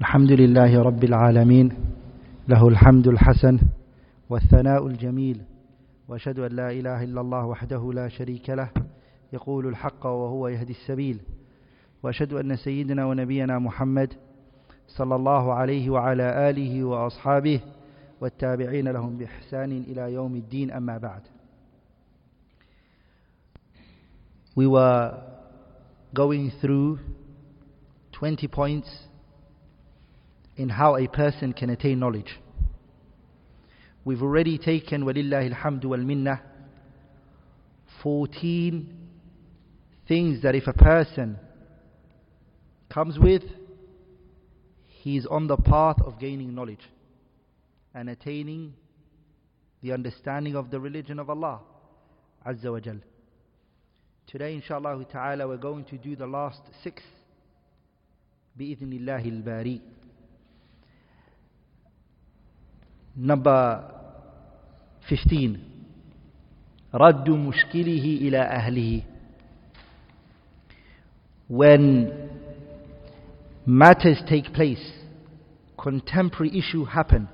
الحمد لله رب العالمين. له الحمد الحسن والثناء الجميل. وأشهد أن لا إله إلا الله وحده لا شريك له. يقول الحق وهو يهدي السبيل. وأشهد أن سيدنا ونبينا محمد صلى الله عليه وعلى آله وأصحابه والتابعين لهم بإحسان إلى يوم الدين. أما بعد. We were going through 20 points in how a person can attain knowledge. We've already taken, وَلِلَّهِ الْحَمْدُ وَالْمِنَّةِ 14 things that if a person comes with, he is on the path of gaining knowledge and attaining the understanding of the religion of Allah Azza wa Jal. Today, inshallah ta'ala, we're going to do the last six. بإذن الله الباري. Number 15. رد مشكله إلى أهله. When matters take place, contemporary issue happen,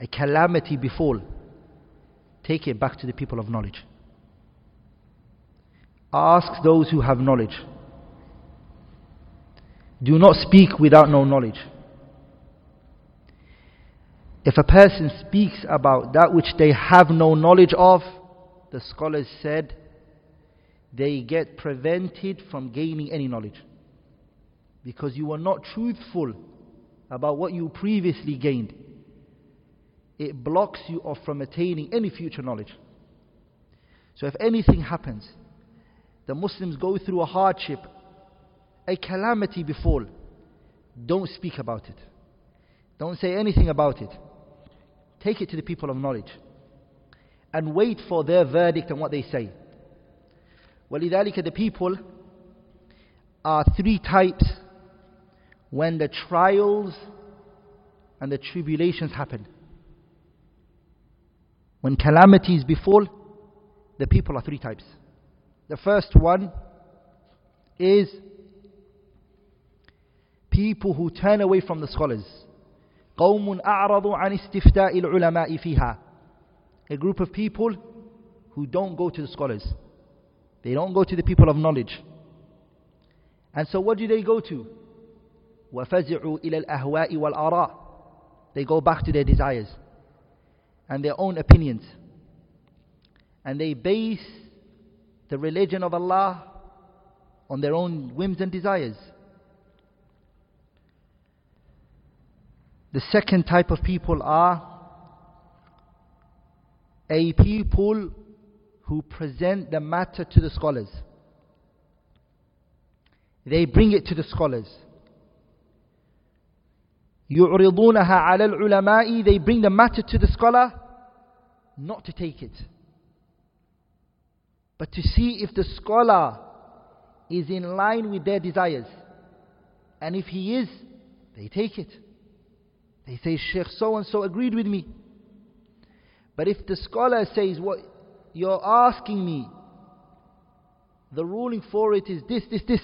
a calamity befall, take it back to the people of knowledge. Ask those who have knowledge. Do not speak without no knowledge. If a person speaks about that which they have no knowledge of, the scholars said they get prevented from gaining any knowledge. Because you are not truthful about what you previously gained. It blocks you off from attaining any future knowledge. So if anything happens, the Muslims go through a hardship, a calamity befall, don't speak about it. Don't say anything about it. Take it to the people of knowledge and wait for their verdict and what they say. ولذلك the people are three types when the trials and the tribulations happen. When calamities befall, the people are three types. The first one is people who turn away from the scholars. قوم أعرضوا عن استفتاء العلماء فيها. A group of people who don't go to the scholars. They don't go to the people of knowledge. And so what do they go to? وفزعوا إلى الأهواء والآراء. They go back to their desires and their own opinions. And they base the religion of Allah on their own whims and desires. The second type of people are a people who present the matter to the scholars. They bring it to the scholars. يعرضونها على العلماء They bring the matter to the scholar not to take it but to see if the scholar is in line with their desires. And if he is, they take it. They say, Sheikh so and so agreed with me. But if the scholar says, What you're asking me, the ruling for it is this, this, this,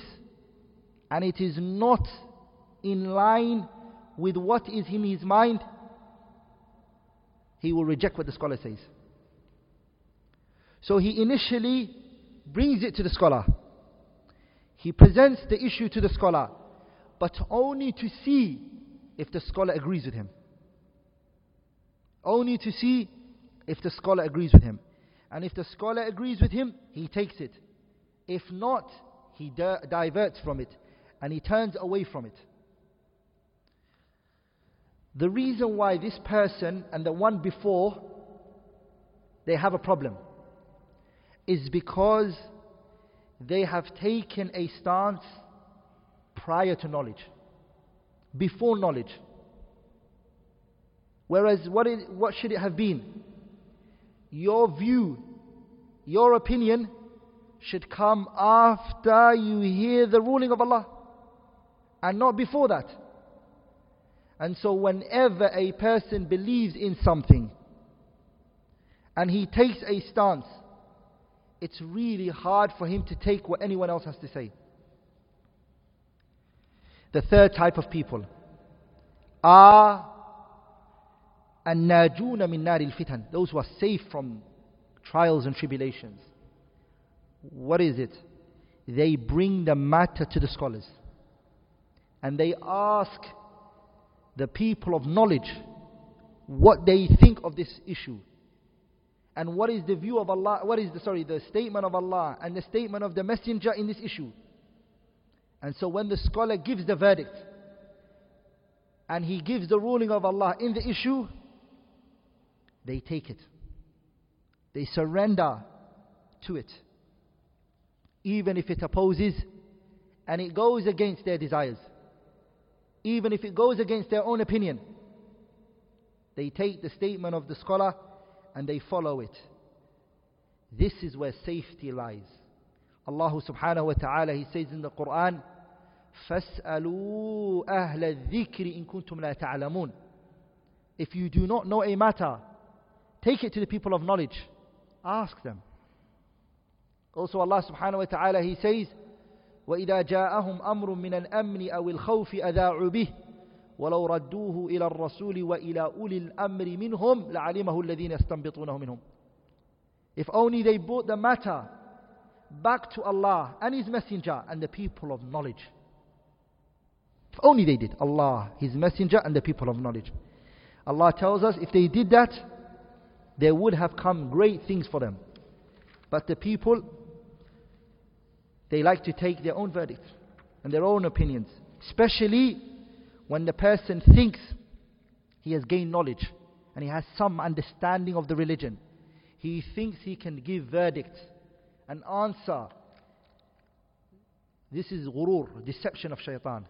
and it is not in line with what is in his mind, he will reject what the scholar says. So he initially brings it to the scholar. He presents the issue to the scholar, but only to see if the scholar agrees with him. Only to see if the scholar agrees with him. And if the scholar agrees with him, he takes it. If not, he di- diverts from it and he turns away from it. The reason why this person and the one before they have a problem is because they have taken a stance prior to knowledge, before knowledge. Whereas, what, should it have been? Your view, your opinion should come after you hear the ruling of Allah and not before that. And so, whenever a person believes in something and he takes a stance it's really hard for him to take what anyone else has to say. The third type of people are الناجون من نار الفتن those who are safe from trials and tribulations what is it they bring the matter to the scholars and they ask the people of knowledge what they think of this issue and what is the view of Allah what is the sorry the statement of Allah and the statement of the messenger in this issue And so when the scholar gives the verdict and he gives the ruling of Allah in the issue they take it they surrender to it even if it opposes and it goes against their desires even if it goes against their own opinion they take the statement of the scholar and they follow it. This is where safety lies. Subhanahu wa ta'ala, He says in the Quran, فَاسْأَلُوا أَهْلَ الذِّكْرِ إِن كُنتُمْ لَا تَعْلَمُونَ If you do not know a matter, take it to the people of knowledge. Ask them. Also Allah subhanahu wa ta'ala, He says, وإذا جاءهم أمر من الأمن أو الخوف أذاعوا به ولو ردوه إلى الرسول وإلى أولي الأمر منهم لعلمه الذين يستنبطونه منهم If only they brought the matter back to Allah and His Messenger and the people of knowledge. If only they did. Allah, His Messenger and the people of knowledge. Allah tells us if they did that, there would have come great things for them. But the people, they like to take their own verdicts and their own opinions. Especially when the person thinks he has gained knowledge and he has some understanding of the religion, he thinks he can give verdict and answer. This is ghurur, deception of shaitan.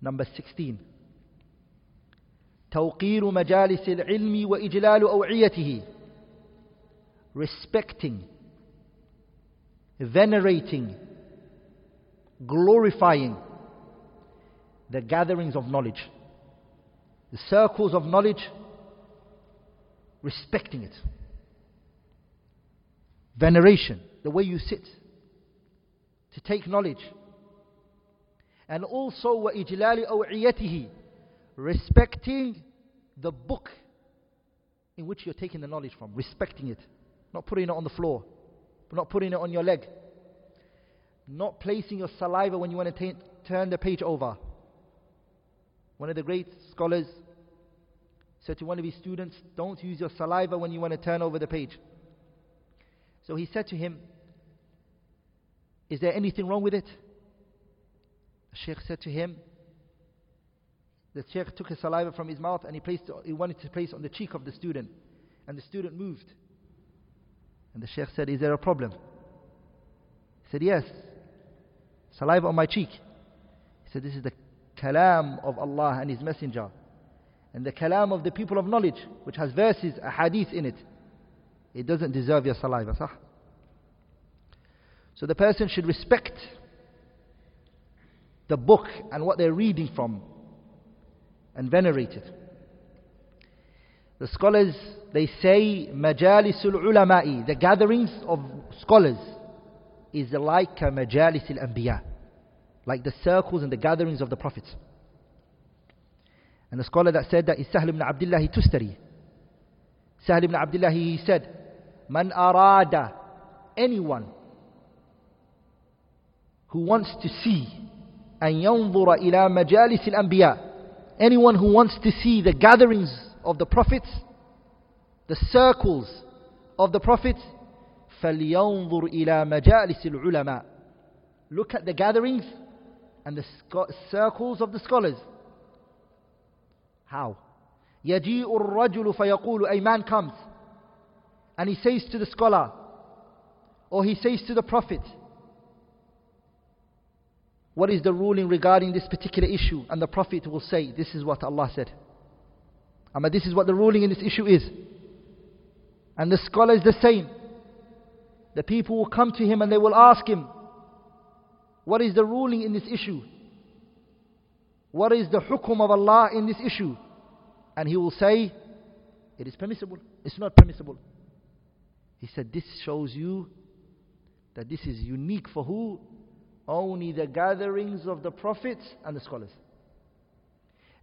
Number 16. توقير مجالس العلم وإجلال أوعيته respecting venerating glorifying the gatherings of knowledge, the circles of knowledge, respecting it. Veneration, the way you sit, to take knowledge. And also, وَإِجْلَالِ أَوْعِيَتِهِ Respecting the book in which you're taking the knowledge from, respecting it. Not putting it on the floor, not putting it on your leg, not placing your saliva when you want to turn the page over. One of the great scholars said to one of his students, Don't use your saliva when you want to turn over the page. So he said to him, Is there anything wrong with it? The Sheikh said to him, The Sheikh took his saliva from his mouth and he, placed, he wanted to place on the cheek of the student. And the student moved. And the Sheikh said, Is there a problem? He said, Yes. Saliva on my cheek. He said, This is the kalam of Allah and His Messenger and the kalam of the people of knowledge which has verses, a hadith in it it doesn't deserve your saliva صح? so the person should respect the book and what they're reading from and venerate it the scholars they say majalisul ulama'i the gatherings of scholars is like majalis al-anbiya like the circles and the gatherings of the prophets. And the scholar that said that is Sahl ibn Abdullah Tustari. Sahl ibn Abdullah he said, Man arada, anyone who wants to see and yanzura ila majalis al-anbiya, anyone who wants to see the gatherings of the prophets, the circles of the prophets, فلينظر إلى مجالس العلماء. Look at the gatherings and the circles of the scholars. How? يجيء الرجل فيقول a man comes and he says to the scholar or he says to the prophet what is the ruling regarding this particular issue and the prophet will say this is what Allah said Amma this is what the ruling in this issue is and the scholar is the same the people will come to him and they will ask him what is the ruling in this issue? What is the hukum of Allah in this issue? And he will say, it is permissible. It's not permissible. He said, this shows you that this is unique for who? Only the gatherings of the prophets and the scholars.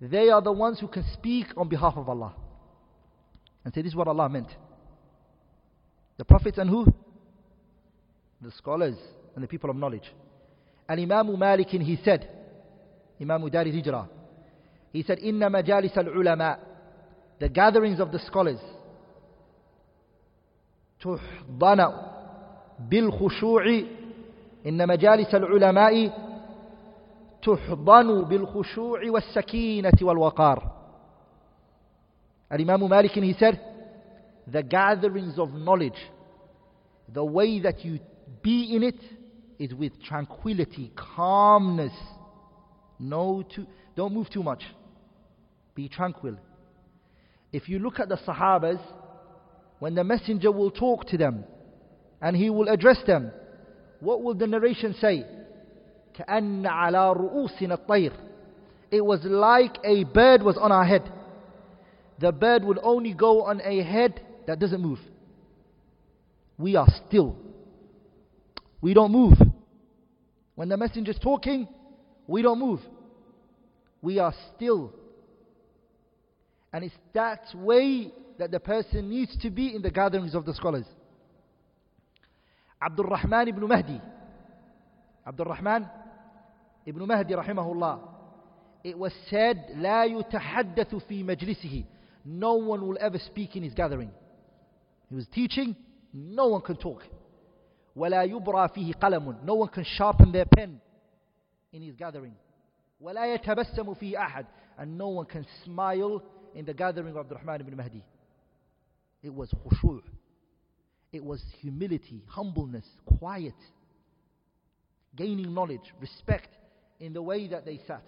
They are the ones who can speak on behalf of Allah. And say, this is what Allah meant. The prophets and who? The scholars and the people of knowledge. And Imam Malik, he said, Imam Dari Hijrah, he said, Inna majalis al-ulama, the gatherings of the scholars, تحضن بالخشوع إن مجالس العلماء تحضن بالخشوع والسكينة والوقار Imam Malik he said the gatherings of knowledge the way that you be in it is with tranquility calmness no too, don't move too much be tranquil if you look at the Sahabas when the messenger will talk to them and he will address them what will the narration say كأن على رؤوسنا الطير It was like a bird was on our head. The bird will only go on a head that doesn't move. We are still. We don't move. When the messenger is talking, we don't move. We are still. And it's that way that the person needs to be in the gatherings of the scholars. Abdul Rahman ibn Mahdi. Abdul Rahman Ibn Mahdi rahimahullah, it was said, لا يتحدث في مجلسه. No one will ever speak in his gathering. He was teaching, no one can talk. ولا يبرى فيه قلم. No one can sharpen their pen in his gathering. ولا يتبسم فيه أحد. And no one can smile in the gathering of Rahman ibn Mahdi. It was khushu'. It was humility, humbleness, quiet, gaining knowledge, respect in the way that they sat.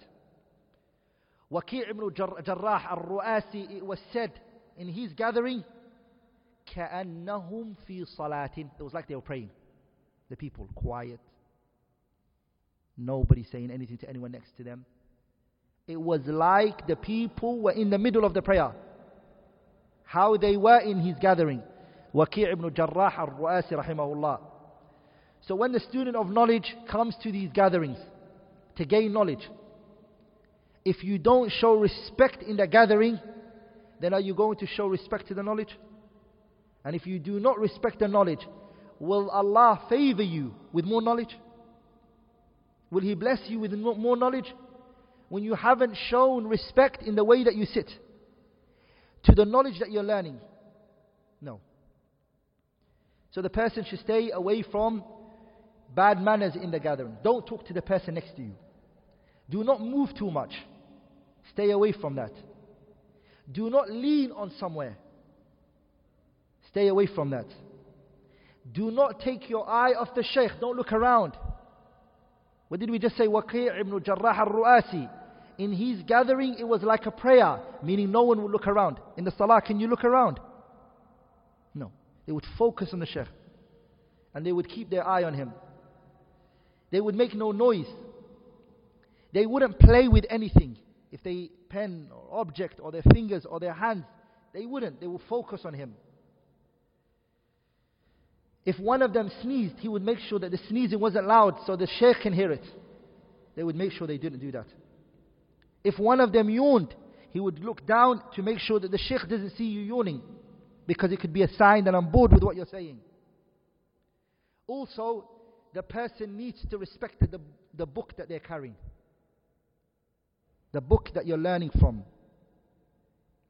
Waqi' ibn Jarrah al-Ru'asi, it was said in his gathering, كَأَنَّهُمْ فِي صَلَاةٍ It was like they were praying. The people, quiet. Nobody saying anything to anyone next to them. It was like the people were in the middle of the prayer. How they were in his gathering. Waqi' ibn Jarrah al-Ru'asi rahimahullah. So when the student of knowledge comes to these gatherings, to gain knowledge. If you don't show respect in the gathering, then are you going to show respect to the knowledge? And if you do not respect the knowledge, will Allah favor you with more knowledge? Will He bless you with more knowledge? When you haven't shown respect in the way that you sit to the knowledge that you're learning. No. So the person should stay away from bad manners in the gathering. Don't talk to the person next to you. Do not move too much. Stay away from that. Do not lean on somewhere. Stay away from that. Do not take your eye off the sheikh. Don't look around. What did we just say? Waqi' ibn Jarrah al-Ru'asi. In his gathering, it was like a prayer, meaning no one would look around. In the salah, can you look around? No. They would focus on the sheikh. And they would keep their eye on him. They would make no noise. They wouldn't play with anything. If they pen or object or their fingers or their hands, they wouldn't. They would focus on him. If one of them sneezed, he would make sure that the sneezing wasn't loud so the sheikh can hear it. They would make sure they didn't do that. If one of them yawned, he would look down to make sure that the sheikh doesn't see you yawning because it could be a sign that I'm bored with what you're saying. Also, the person needs to respect the, the book that they're carrying. The book that you're learning from.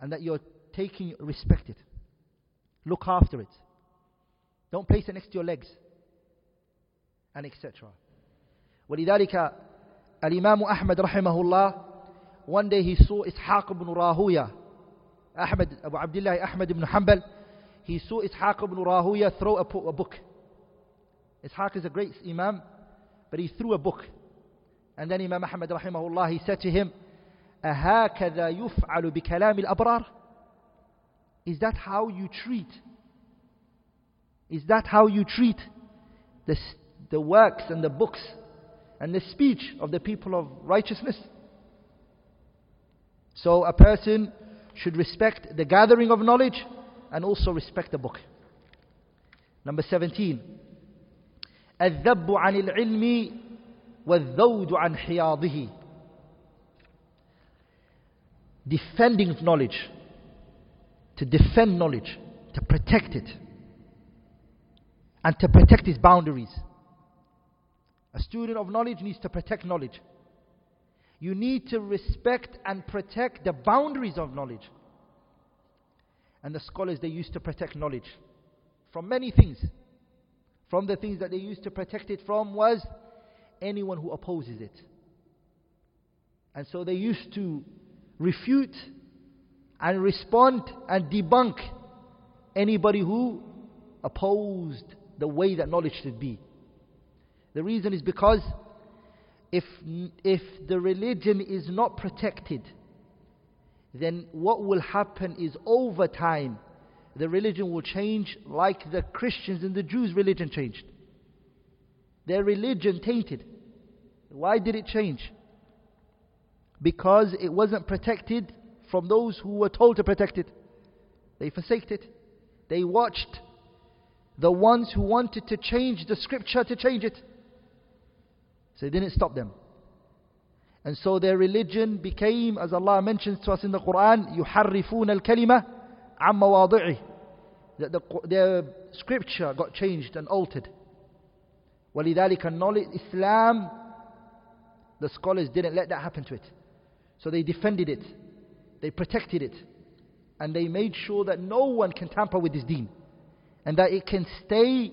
And that you're taking, respect it. Look after it. Don't place it next to your legs. And etc. ولذلك الإمام أحمد رحمه الله one day he saw إسحاق ibn Rahuya Ahmed, Abu Abdullah Ahmed ibn Hanbal he saw Ishaq ibn Rahuya throw a, a book Ishaq is a great Imam, but he threw a book. And then Imam Ahmad rahimahullah, he said to him, أهكذا يفعل بكلام الأبرار? Is that how you treat? Is that how you treat the, the works and the books and the speech of the people of righteousness? So a person should respect the gathering of knowledge and also respect the book. Number 17. الذب عن العلم والذود عن حياضه defending knowledge, to defend knowledge, to protect it, and to protect its boundaries. A student of knowledge needs to protect knowledge. You need to respect and protect the boundaries of knowledge. And the scholars, they used to protect knowledge from many things. From the things that they used to protect it from was anyone who opposes it. And so they used to refute and respond and debunk anybody who opposed the way that knowledge should be. The reason is because if, if the religion is not protected, then what will happen is over time, the religion will change like the Christians and the Jews' religion changed. Their religion tainted. Why did it change? Because it wasn't protected from those who were told to protect it. They forsaked it. They watched the ones who wanted to change the scripture to change it. So it didn't stop them. And so their religion became, as Allah mentions to us in the Quran, يُحَرِّفُونَ الْكَلِمَةِ عَمَّ وَاضِعِهِ That the, their scripture got changed and altered. وَلِذَلِكَ knowledge, Islam, the scholars didn't let that happen to it. So they defended it. They protected it. And they made sure that no one can tamper with this deen. And that it can stay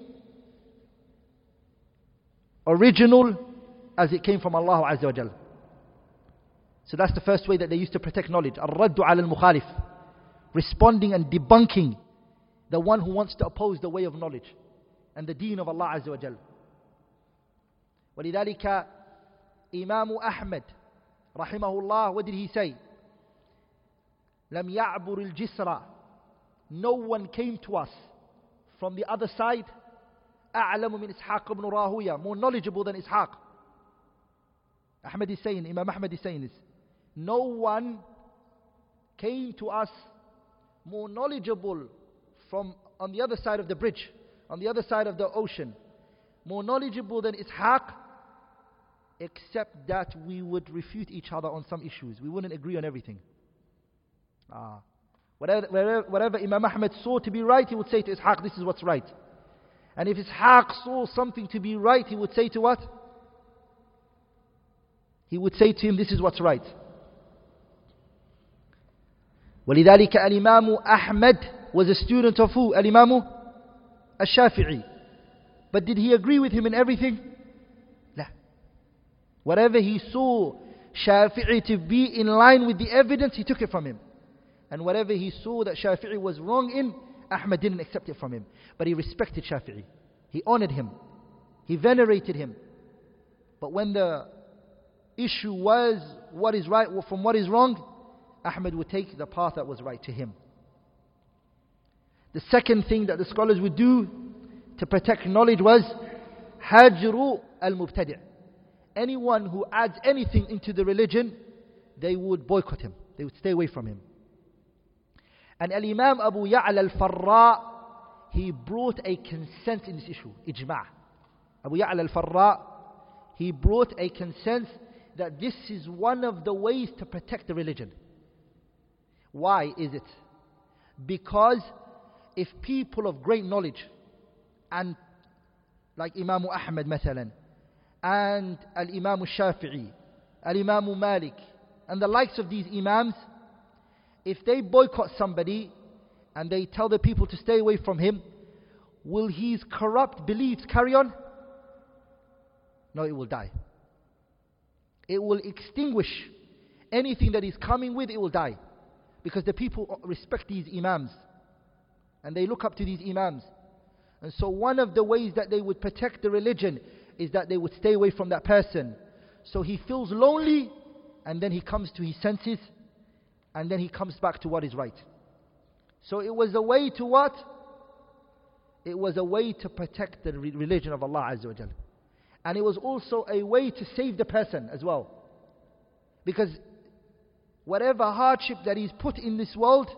original as it came from Allah Azza wa Jal. So that's the first way that they used to protect knowledge. Al-raddu ala al-mukhalif. Responding and debunking the one who wants to oppose the way of knowledge and the deen of Allah Azza wa Jal. ولذلك إمام أحمد رحمه الله what did he say لم يعبر الجسر no one came to us from the other side أعلم من إسحاق بن راهوية more knowledgeable than Ishaq Ahmad is saying Imam Ahmad is saying this no one came to us more knowledgeable from on the other side of the bridge, on the other side of the ocean, more knowledgeable than Ishaq, except that we would refute each other on some issues. We wouldn't agree on everything. Ah. Whatever, whatever, whatever Imam Ahmed saw to be right, he would say to Ishaq, this is what's right. And if Ishaq saw something to be right, he would say to what? He would say to him, this is what's right. ولذلك الإمام أحمد was a student of who? الإمام الشافعي. But did he agree with him in everything? لا. Whatever he saw Shafi'i to be in line with the evidence, he took it from him. And whatever he saw that Shafi'i was wrong in, Ahmad didn't accept it from him. But he respected Shafi'i. He honored him. He venerated him. But when the issue was what is right from what is wrong, Ahmed would take the path that was right to him. The second thing that the scholars would do to protect knowledge was hajru al-mubtadi' Anyone who adds anything into the religion, they would boycott him. They would stay away from him. And Al-Imam Abu Ya'la al-Farra, he brought a consent in this issue, ijma'. Abu Ya'la al-Farra, he brought a consent that this is one of the ways to protect the religion. Why is it? Because if people of great knowledge and like Imam Ahmad مثلا and Al-Imam Shafi'i, Al-Imam Malik and the likes of these Imams, if they boycott somebody and they tell the people to stay away from him, will his corrupt beliefs carry on? No, it will die. It will extinguish anything that he's coming with, it will die. Because the people respect these Imams. And they look up to these Imams. And so one of the ways that they would protect the religion is that they would stay away from that person. So he feels lonely and then he comes to his senses and then he comes back to what is right. So it was a way to what? It was a way to protect the religion of Allah Azza wa Jal. And it was also a way to save the person as well. Because whatever hardship that he's put in this world,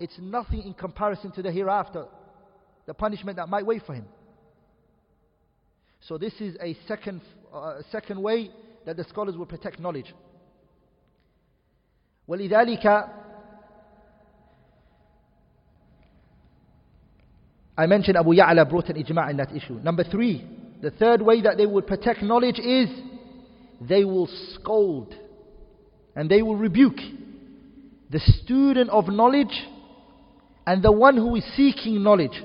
it's nothing in comparison to the hereafter, the punishment that might wait for him. So this is a second, uh, second way that the scholars will protect knowledge. ولذلك I mentioned Abu Ya'la brought an ijma' in that issue. Number three, the third way that they would protect knowledge is they will scold and they will rebuke the student of knowledge and the one who is seeking knowledge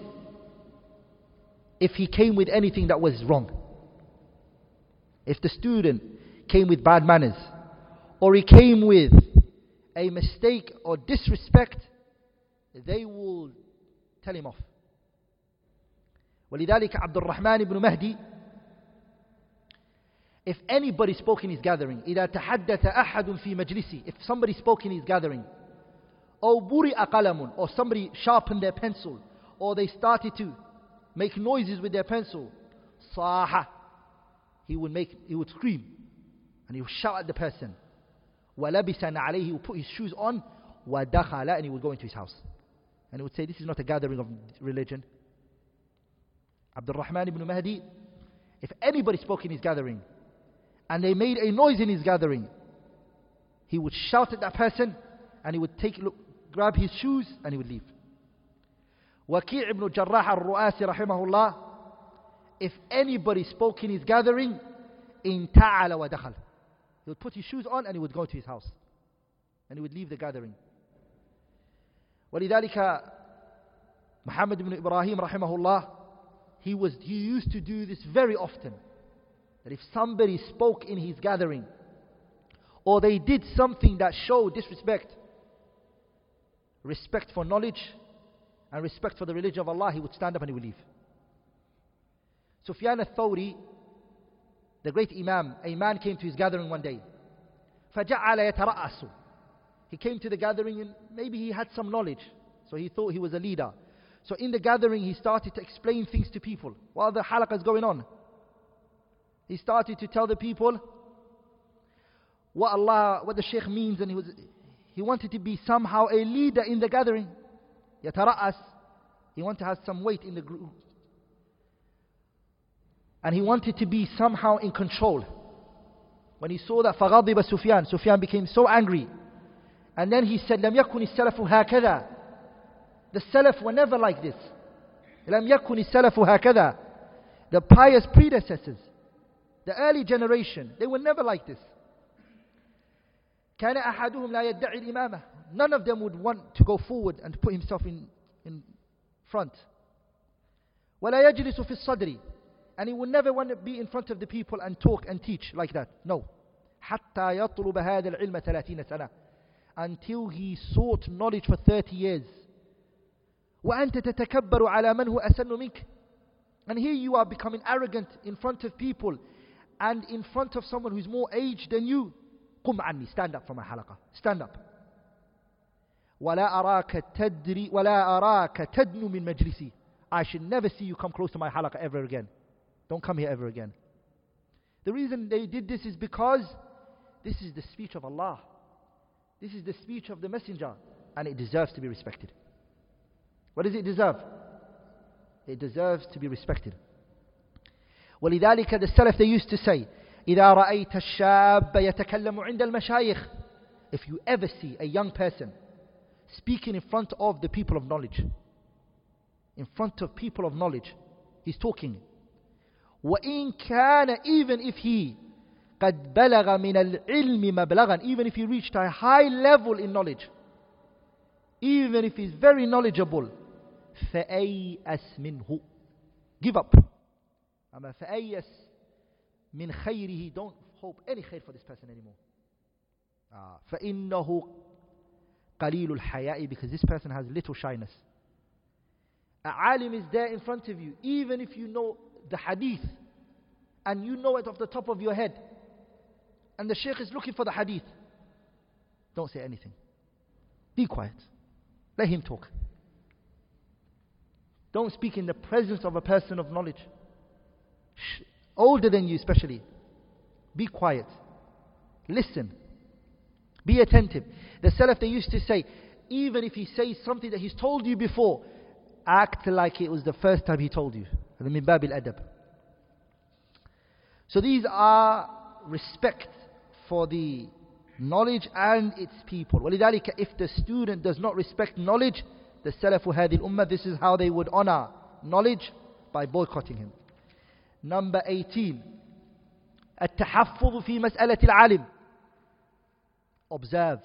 if he came with anything that was wrong. If the student came with bad manners or he came with a mistake or disrespect, they will tell him off. ولذلك عبد الرحمن بن مهدي if anybody spoke in his gathering إذا تحدث أحد في مجلسي if somebody spoke in his gathering أو برئ قلم or somebody sharpened their pencil or they started to make noises with their pencil صاح he would make he would scream and he would shout at the person ولبس عليه he would put his shoes on ودخل and he would go into his house and he would say this is not a gathering of religion Abdul Rahman ibn Mahdi, if anybody spoke in his gathering and they made a noise in his gathering, he would shout at that person and he would take look, grab his shoes and he would leave. Waqi' ibn Jarrah al-Ru'asi rahimahullah, if anybody spoke in his gathering, in ta'ala wa dakhal. He would put his shoes on and he would go to his house. And he would leave the gathering. ولذلك محمد بن إبراهيم رحمه الله he, was, he used to do this very often. That if somebody spoke in his gathering, or they did something that showed disrespect, respect for knowledge, and respect for the religion of Allah, he would stand up and he would leave. Sufyan al-Thawri, the great Imam, a man came to his gathering one day. فَجَعَلَ يَتَرَأَسُ He came to the gathering and maybe he had some knowledge. So he thought he was a leader. So in the gathering, he started to explain things to people while the halaqah is going on. He started to tell the people what Allah, what the Shaykh means, and he was, he wanted to be somehow a leader in the gathering. Yatara'as. He wanted to have some weight in the group. And he wanted to be somehow in control. When he saw that فغضب Sufyan, Sufyan became so angry. And then he said, لم يكن السلف هكذا the Salaf were never like this. لم يكن السلف هكذا. The pious predecessors, the early generation, they were never like this. كان أحدهم لا يدعي الإمامة. None of them would want to go forward and put himself in, in front. ولا يجلس في الصدر. And he would never want to be in front of the people and talk and teach like that. No. حتى يطلب هذا العلم 30 سنة. Until he sought knowledge for 30 years. وأنت تتكبر على من هو أسن منك and here you are becoming arrogant in front of people and in front of someone who's more aged than you قم عني stand up from my حلقة stand up ولا أراك تدري ولا أراك تدنو من مجلسي I should never see you come close to my halaqah ever again don't come here ever again the reason they did this is because this is the speech of Allah this is the speech of the messenger and it deserves to be respected what does it deserve? It deserves to be respected. ولذلك the Salaf they used to say إذا رأيت الشاب يتكلم عند المشايخ If you ever see a young person speaking in front of the people of knowledge in front of people of knowledge he's talking وإن كان even if he قد بلغ من العلم مبلغا even if he reached a high level in knowledge even if he's very knowledgeable فأيأس منه give up أما فأيأس من خيره don't hope any خير for this person anymore uh, فإنه قليل الحياء because this person has little shyness a alim is there in front of you even if you know the hadith and you know it off the top of your head and the sheikh is looking for the hadith don't say anything be quiet let him talk don't speak in the presence of a person of knowledge. Shh. Older than you, especially. Be quiet. Listen. Be attentive. The Salaf, they used to say, even if he says something that he's told you before, act like it was the first time he told you. min babil adab. So these are respect for the knowledge and its people. ولذلك if the student does not respect knowledge, the Salaf هذه الأمة, this is how they would honor knowledge by boycotting him. Number 18. التحفظ في مسألة العالم. Observe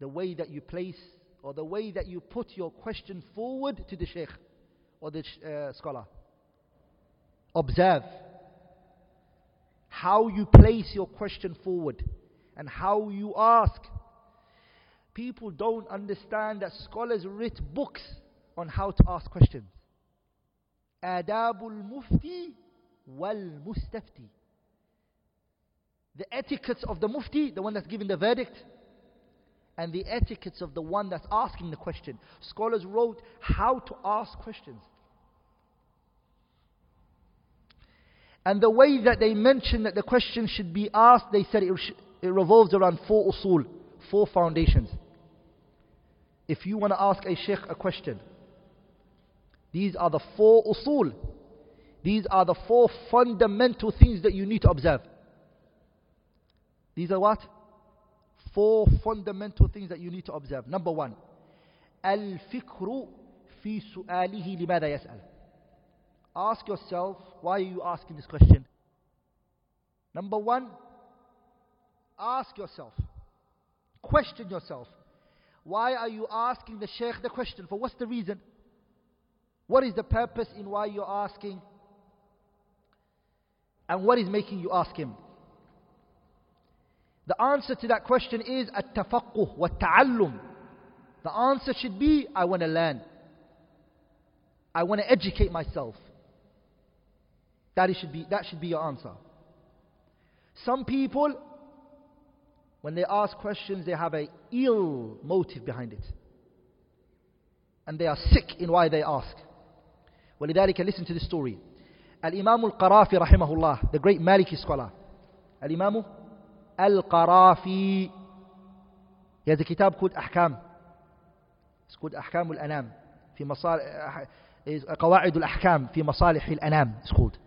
the way that you place or the way that you put your question forward to the sheikh or the uh, scholar. Observe how you place your question forward and how you ask. People don't understand that scholars wrote books on how to ask questions. Adabul Mufti wal Mustafti. The etiquettes of the Mufti, the one that's giving the verdict, and the etiquettes of the one that's asking the question. Scholars wrote how to ask questions. And the way that they mentioned that the question should be asked, they said it, it revolves around four usul four foundations. If you want to ask a sheikh a question, these are the four usul. These are the four fundamental things that you need to observe. These are what? Four fundamental things that you need to observe. Number one, الفكر في سؤاله لماذا يسأل Ask yourself, why are you asking this question? Number one, ask yourself, question yourself, why are you asking the sheikh the question? For what's the reason? What is the purpose in why you're asking? And what is making you ask him? The answer to that question is at-tafaqquh wa. The answer should be, I want to learn. I want to educate myself. That should be, that should be your answer. Some people, when they ask questions, they have a ill motive behind it. And they are sick in why they ask. ولذلك listen to the story. Al-Imam al-Qarafi the great Maliki scholar. Al-Imam al-Qarafi. He has a kitab called Ahkam. It's called Ahkam al-Anam. في مصالح قواعد الأحكام في مصالح الأنام. It's called.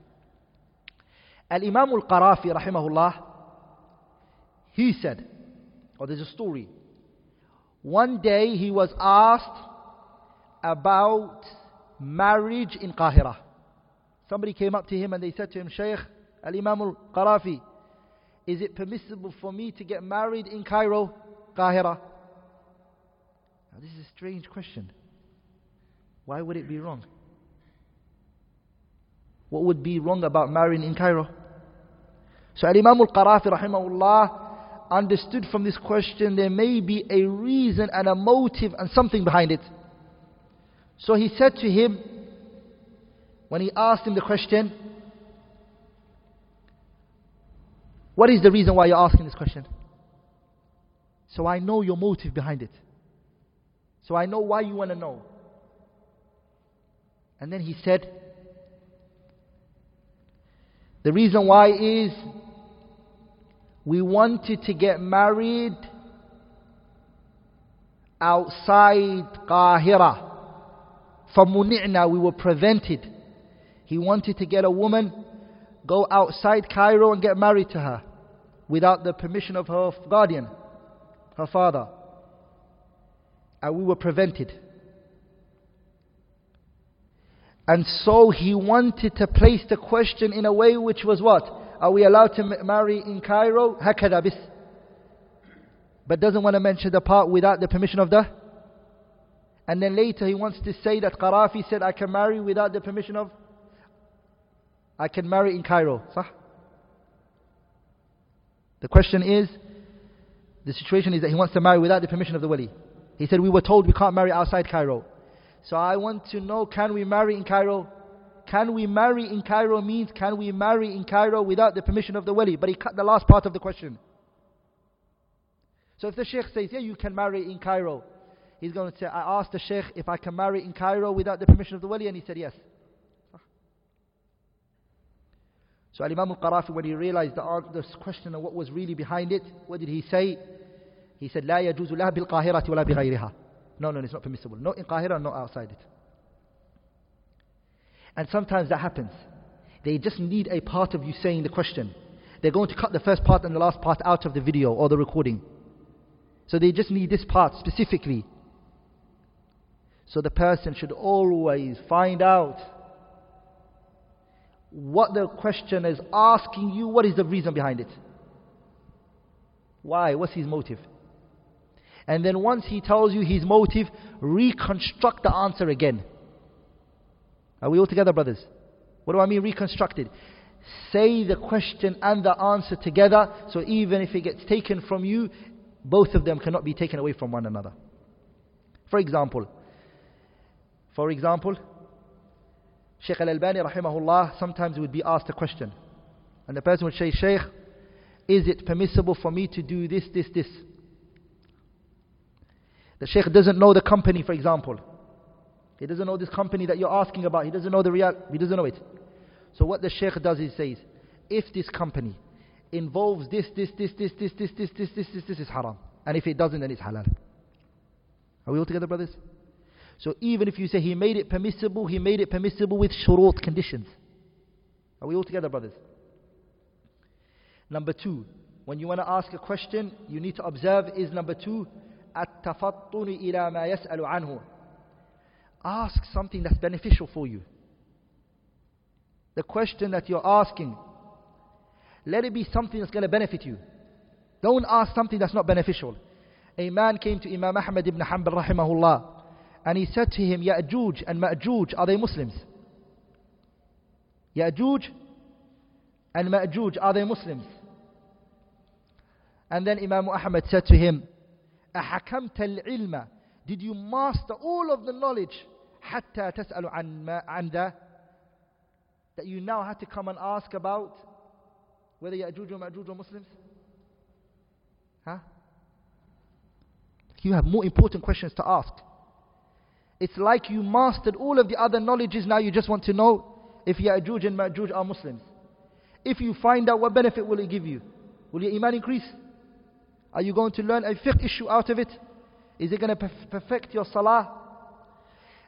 Al-Imam al-Qarafi rahimahullah, he said, or there's a story. One day he was asked about marriage in Qahira. Somebody came up to him and they said to him, Shaykh, Al-Imam al-Qarafi, is it permissible for me to get married in Cairo, Qahira? Now this is a strange question. Why would it be wrong? What would be wrong about marrying in Cairo? So Al Imam al-Qarafi rahimahullah understood from this question there may be a reason and a motive and something behind it. So he said to him, when he asked him the question, What is the reason why you're asking this question? So I know your motive behind it. So I know why you want to know. And then he said, the reason why is we wanted to get married outside Qahira. فَمُنِعْنَا We were prevented. He wanted to get a woman, go outside Cairo and get married to her without the permission of her guardian, her father. And we were prevented. And so he wanted to place the question in a way which was what? Are we allowed to marry in Cairo? هكذا بس. But doesn't want to mention the part without the permission of the. And then later he wants to say that Qarafi said, I can marry without the permission of. I can marry in Cairo. صح? The question is, the situation is that he wants to marry without the permission of the wali. He said, we were told we can't marry outside Cairo. So I want to know can we marry in Cairo? Can we marry in Cairo means can we marry in Cairo without the permission of the wali? But he cut the last part of the question. So if the sheikh says, yeah, you can marry in Cairo, he's going to say, I asked the sheikh if I can marry in Cairo without the permission of the wali, and he said yes. So Imam al-Qarafi, when he realized the, the question of what was really behind it, what did he say? He said, لا يجوز لا بالقاهرة ولا بغيرها. No, no, it's not permissible. Not in Qahira, not outside it. And sometimes that happens. They just need a part of you saying the question. they're going to cut the first part and the last part out of the video or the recording. So they just need this part specifically. So the person should always find out what the question is asking you, what is the reason behind it? Why? What's his motive? And then once he tells you his motive, reconstruct the answer again. Are we all together, brothers? What do I mean reconstructed? Say the question and the answer together, so even if it gets taken from you, both of them cannot be taken away from one another. For example, for example, Shaykh Al-Albani rahimahullah sometimes would be asked a question. And the person would say, Shaykh, is it permissible for me to do this, this, this? The Shaykh doesn't know the company, for example. He doesn't know this company that you're asking about. He doesn't know the real, he doesn't know it. So what the Shaykh does is says, if this company involves this, this, this, this, this, this, this, this, this, this, this is haram. And if it doesn't, then it's halal. Are we all together, brothers? So even if you say he made it permissible, he made it permissible with shurut conditions. Are we all together, brothers? Number two, when you want to ask a question, you need to observe is number two, التفطن إلى ما يسأل عنه. Ask something that's beneficial for you. The question that you're asking, let it be something that's going to benefit you. Don't ask something that's not beneficial. A man came to Imam Ahmad ibn Hanbal rahimahullah and he said to him, Ya'juj and Ma'juj, are they Muslims? Ya'juj and Ma'juj, are they Muslims? And then Imam Ahmad said to him, أحكمت العلم Did you master all of the knowledge حتى تسأل عن ما عن ذا That you now had to come and ask about whether Ya'juj or Ma'juj are Muslims? Huh? You have more important questions to ask. It's like you mastered all of the other knowledges, now you just want to know if Ya'juj and Ma'juj are Muslims. If you find out, what benefit will it give you? Will your iman increase? Are you going to learn a fiqh issue out of it? Is it going to perfect your salah?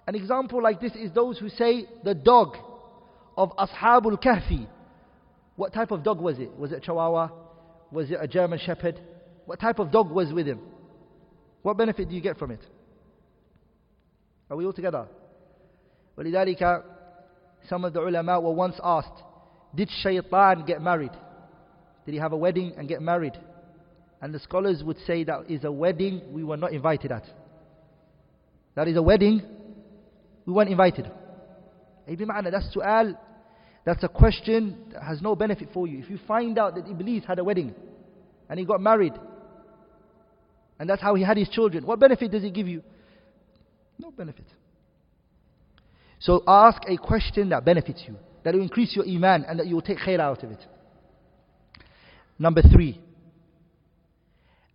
An example like this is those who say the dog of Ashabul Kahfi. What type of dog was it? Was it a Chihuahua? Was it a German Shepherd? What type of dog was with him? What benefit do you get from it? Are we all together? ولذلك some of the ulama were once asked, did shaitan get married? Did he have a wedding and get married? And the scholars would say that is a wedding we were not invited at. That is a wedding we weren't invited. That's su'al, that's a question that has no benefit for you. If you find out that Iblis had a wedding and he got married and that's how he had his children, what benefit does it give you? No benefit. So ask a question that benefits you, that will increase your iman and that you will take khair out of it. Number three.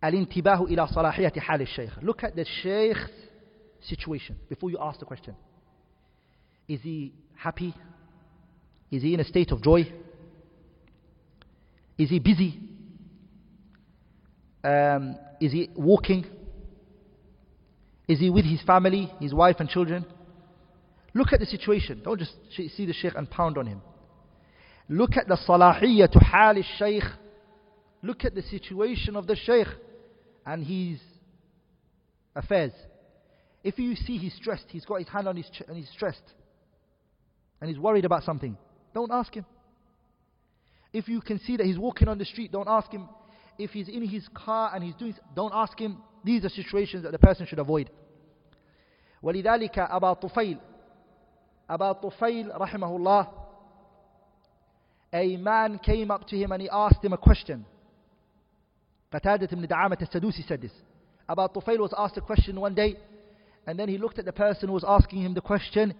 الانتباه إلى صلاحية حال الشيخ. Look at the sheikh's situation before you ask the question. Is he happy? Is he in a state of joy? Is he busy? Um, is he walking? Is he with his family, his wife and children? Look at the situation. Don't just see the sheikh and pound on him. Look at the salahiyya to hal shaykh. Look at the situation of the sheikh and his affairs. If you see he's stressed, he's got his hand on his ch- and he's stressed, and he's worried about something, don't ask him. If you can see that he's walking on the street, don't ask him. If he's in his car and he's doing, don't ask him. These are situations that the person should avoid. ولذلك أبا طفيل أبا طفيل رحمه الله a man came up to him and he asked him a question Qatadat ibn Da'amat al-Sadusi said this Aba Tufail was asked a question one day and then he looked at the person who was asking him the question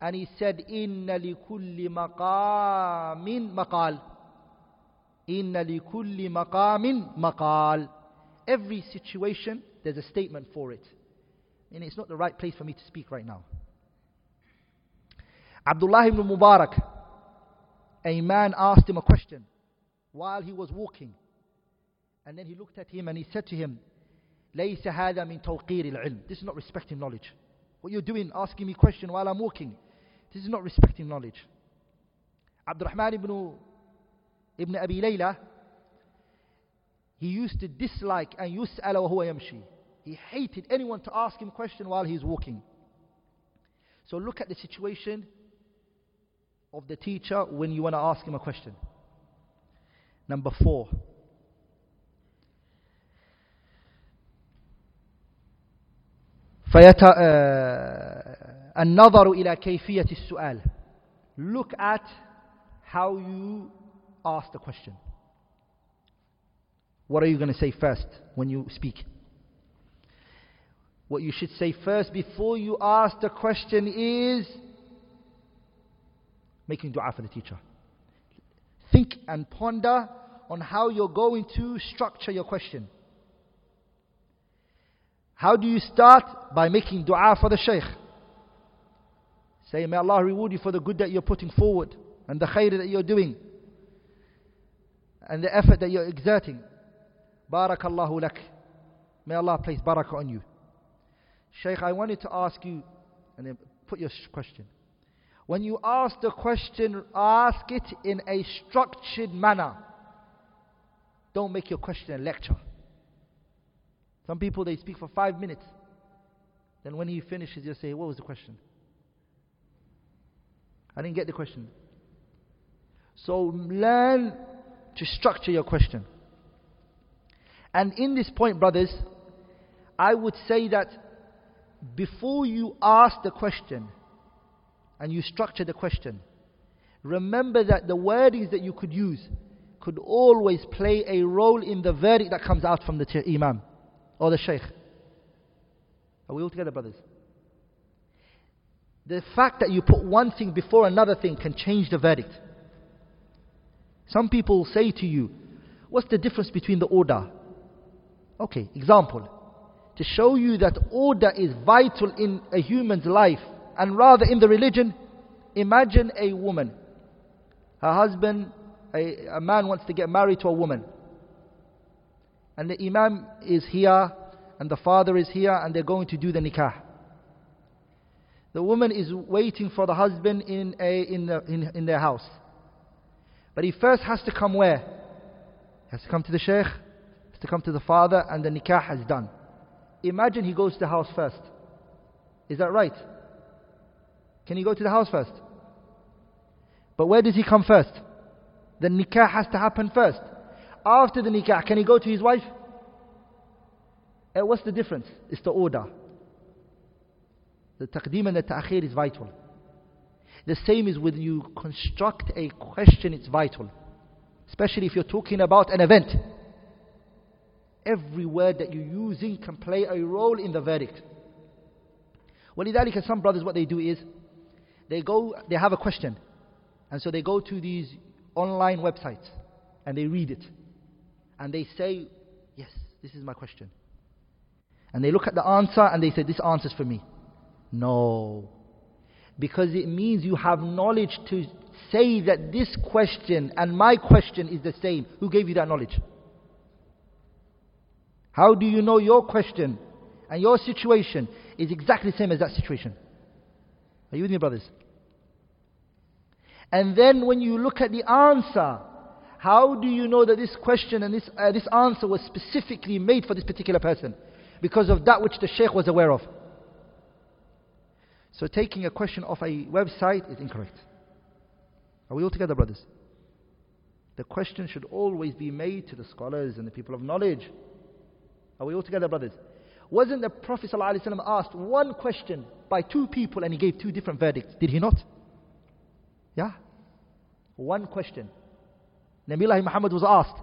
and he said إن لكل مقام مقال إن لكل مقام مقال Every situation there's a statement for it and it's not the right place for me to speak right now. Abdullah ibn Mubarak, a man asked him a question while he was walking. And then he looked at him and he said to him, ليس هذا من توقير العلم. This is not respecting knowledge. What you're doing, asking me question while I'm walking, this is not respecting knowledge. Abdurrahman ibn, ibn Abi Layla, he used to dislike and يسأل وهو يمشي. He hated anyone to ask him a question while he's walking. So look at the situation of the teacher when you want to ask him a question. Number four. فيت... النظر إلى كيفية السؤال Look at how you ask the question. What are you going to say first when you speak? What you should say first before you ask the question is making dua for the teacher. Think and ponder on how you're going to structure your question. How do you start? By making dua for the shaykh. Say, may Allah reward you for the good that you're putting forward and the khair that you're doing and the effort that you're exerting. Barakallahu lak. May Allah place barakah on you. Shaykh, I wanted to ask you, and then put your question. When you ask the question, ask it in a structured manner. Don't make your question a lecture. Some people, they speak for five minutes. Then when he finishes, you say, What was the question? I didn't get the question. So learn to structure your question. And in this point, brothers, I would say that before you ask the question and you structure the question, remember that the wordings that you could use could always play a role in the verdict that comes out from the Imam or the Shaykh. Are we all together, brothers? The fact that you put one thing before another thing can change the verdict. Some people say to you, What's the difference between the order? Okay, example. To show you that order is vital in a human's life and rather in the religion, imagine a woman. Her husband, a, a man wants to get married to a woman. And the Imam is here and the father is here and they're going to do the nikah. The woman is waiting for the husband in, a, in, the, in, in their house. But he first has to come where? He has to come to the sheikh, has to come to the father, and the nikah has done. Imagine he goes to the house first. Is that right? Can he go to the house first? But where does he come first? The nikah has to happen first. After the nikah, can he go to his wife? Uh, what's the difference? It's the order. The taqdeem and the ta'khir is vital. The same is when you construct a question, it's vital. Especially if you're talking about an event. Every word that you're using can play a role in the verdict. ولذلك some brothers what they do is they go they have a question and so they go to these online websites and they read it and they say yes this is my question and they look at the answer and they say this answers for me no because it means you have knowledge to say that this question and my question is the same. Who gave you that knowledge? How do you know your question and your situation is exactly the same as that situation? Are you with me, brothers? And then when you look at the answer, how do you know that this question and this, uh, this answer was specifically made for this particular person? Because of that which the sheikh was aware of. So taking a question off a website is incorrect. Are we all together, brothers? The question should always be made to the scholars and the people of knowledge. Are we all together, brothers? Wasn't the Prophet ﷺ asked one question by two people and he gave two different verdicts? Did he not? Yeah? One question. Nabiullah Muhammad was asked.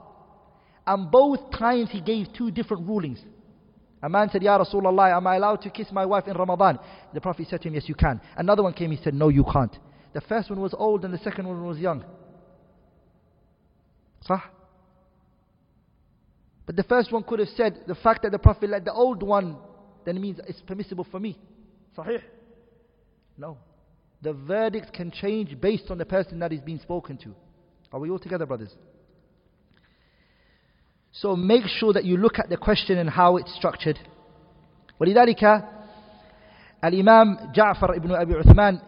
And both times he gave two different rulings. A man said, Ya Rasulullah, am I allowed to kiss my wife in Ramadan? The Prophet said to him, Yes, you can. Another one came, he said, No, you can't. The first one was old and the second one was young. Sah? But the first one could have said, the fact that the Prophet let the old one, then it means it's permissible for me. Sahih? No. The verdict can change based on the person that is being spoken to. Are we all together, brothers? So make sure that you look at the question and how it's structured. ولذلك الإمام جعفر ibn Abi Uthman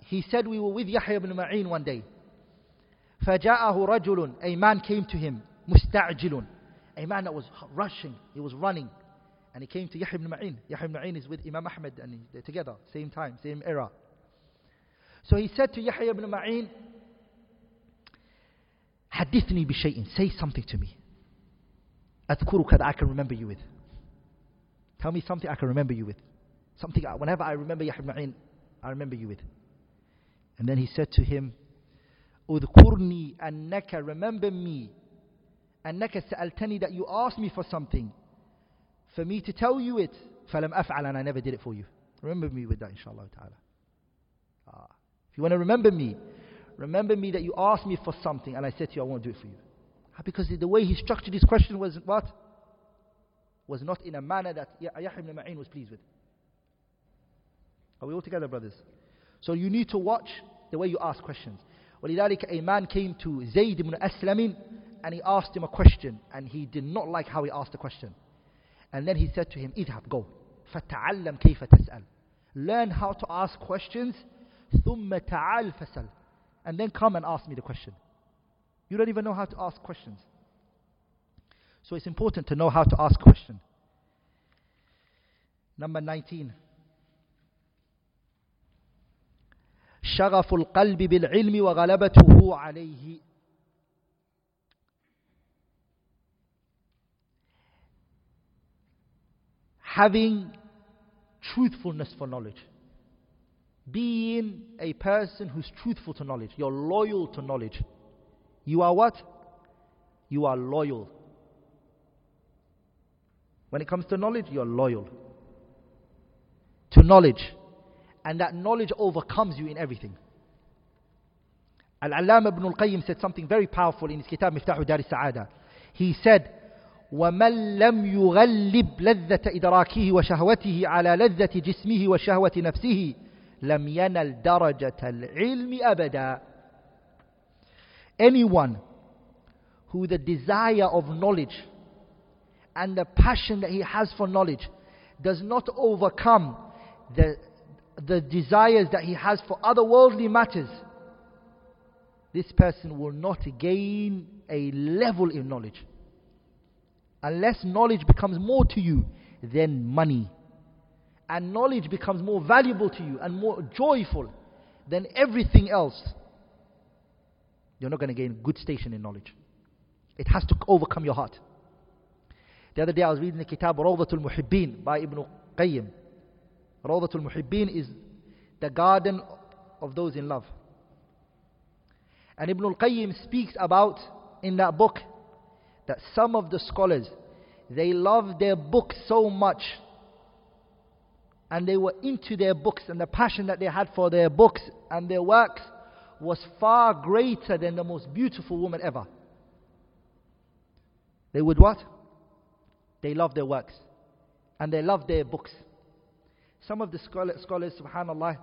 he said we were with Yahya ibn Ma'in one day فجاءه رجل a man came to him مستعجل A man that was rushing, he was running. And he came to Yahya ibn Ma'in. Yahya ibn Ma'in is with Imam Ahmad and they're together, same time, same era. So he said to Yahya ibn Ma'in, حدثني بشيء, say something to me. أذكرك that I can remember you with. Tell me something I can remember you with. Something, whenever I remember Yahya ibn Ma'in, I remember you with. And then he said to him, اذكرني أنك remember me أنك سألتني that you asked me for something for me to tell you it فلم أفعل and I never did it for you remember me with that inshallah ta'ala ah. if you want to remember me remember me that you asked me for something and I said to you I won't do it for you ah, because the way he structured his question was what was not in a manner that Yahya ibn Ma'in was pleased with are we all together brothers so you need to watch the way you ask questions ولذلك a man came to Zayd ibn Aslam and he asked him a question and he did not like how he asked the question. And then he said to him, اذهب, go. فتعلم كيف تسأل. Learn how to ask questions. ثم تعال فسأل. And then come and ask me the question. You don't even know how to ask questions. So it's important to know how to ask questions. Number 19. شغف القلب بالعلم وغلبته عليه having truthfulness for knowledge being a person who's truthful to knowledge you're loyal to knowledge you are what you are loyal when it comes to knowledge you're loyal to knowledge and that knowledge overcomes you in everything. Al-Allam ibn al-Qayyim said something very powerful in his kitab Miftahu Dar al-Sa'ada. He said, ومن لم يغلب لذة إدراكه وشهوته على لذة جسمه وشهوة نفسه لم ينل درجة العلم أبدا Anyone who the desire of knowledge and the passion that he has for knowledge does not overcome the the desires that he has for other worldly matters, this person will not gain a level in knowledge. Unless knowledge becomes more to you than money. And knowledge becomes more valuable to you and more joyful than everything else. You're not going to gain good station in knowledge. It has to overcome your heart. The other day I was reading the Kitab Rawdatul Muhibbin by Ibn Qayyim. Rawdatul Muhibbin is the garden of those in love. And Ibn al-Qayyim speaks about in that book that some of the scholars they loved their books so much and they were into their books and the passion that they had for their books and their works was far greater than the most beautiful woman ever. They would what? They loved their works and they loved their books. Some of the scholars, subhanAllah,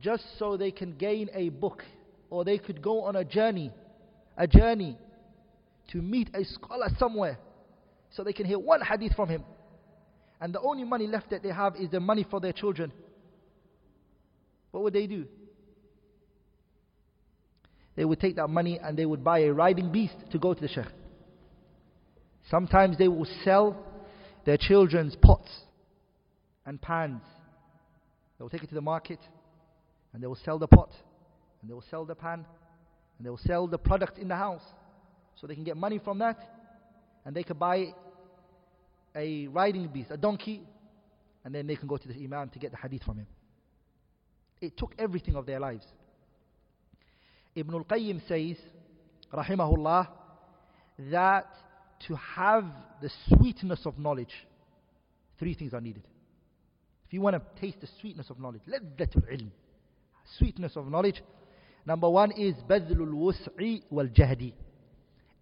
just so they can gain a book or they could go on a journey, a journey to meet a scholar somewhere so they can hear one hadith from him. And the only money left that they have is the money for their children. What would they do? They would take that money and they would buy a riding beast to go to the sheikh. Sometimes they will sell their children's pots and pans. They will take it to the market and they will sell the pot and they will sell the pan and they will sell the product in the house so they can get money from that and they can buy a riding beast, a donkey, and then they can go to the Imam to get the hadith from him. It took everything of their lives. Ibn al Qayyim says, Rahimahullah, that to have the sweetness of knowledge, three things are needed. If you want to taste the sweetness of knowledge, laddatul ilm, sweetness of knowledge, number one is bazlul wus'i wal jahdi.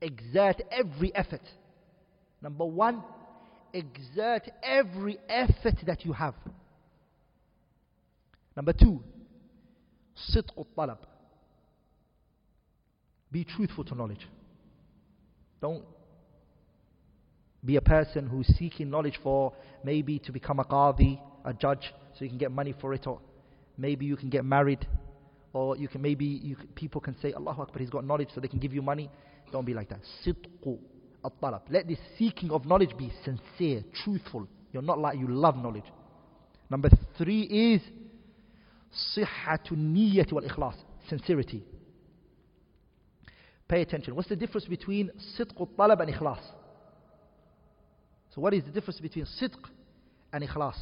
Exert every effort. Number one, exert every effort that you have. Number two, sidq talab be truthful to knowledge. Don't be a person who's seeking knowledge for maybe to become a qadi, a judge, so you can get money for it, or maybe you can get married, or you can maybe you can, people can say Allahu Akbar, he's got knowledge, so they can give you money. Don't be like that. Sidqu al-talab. Let this seeking of knowledge be sincere, truthful. You're not like you love knowledge. Number three is صحة النية والإخلاص sincerity. Pay attention. What's the difference between sidq al-talab and ikhlas? So what is the difference between sidq and ikhlas?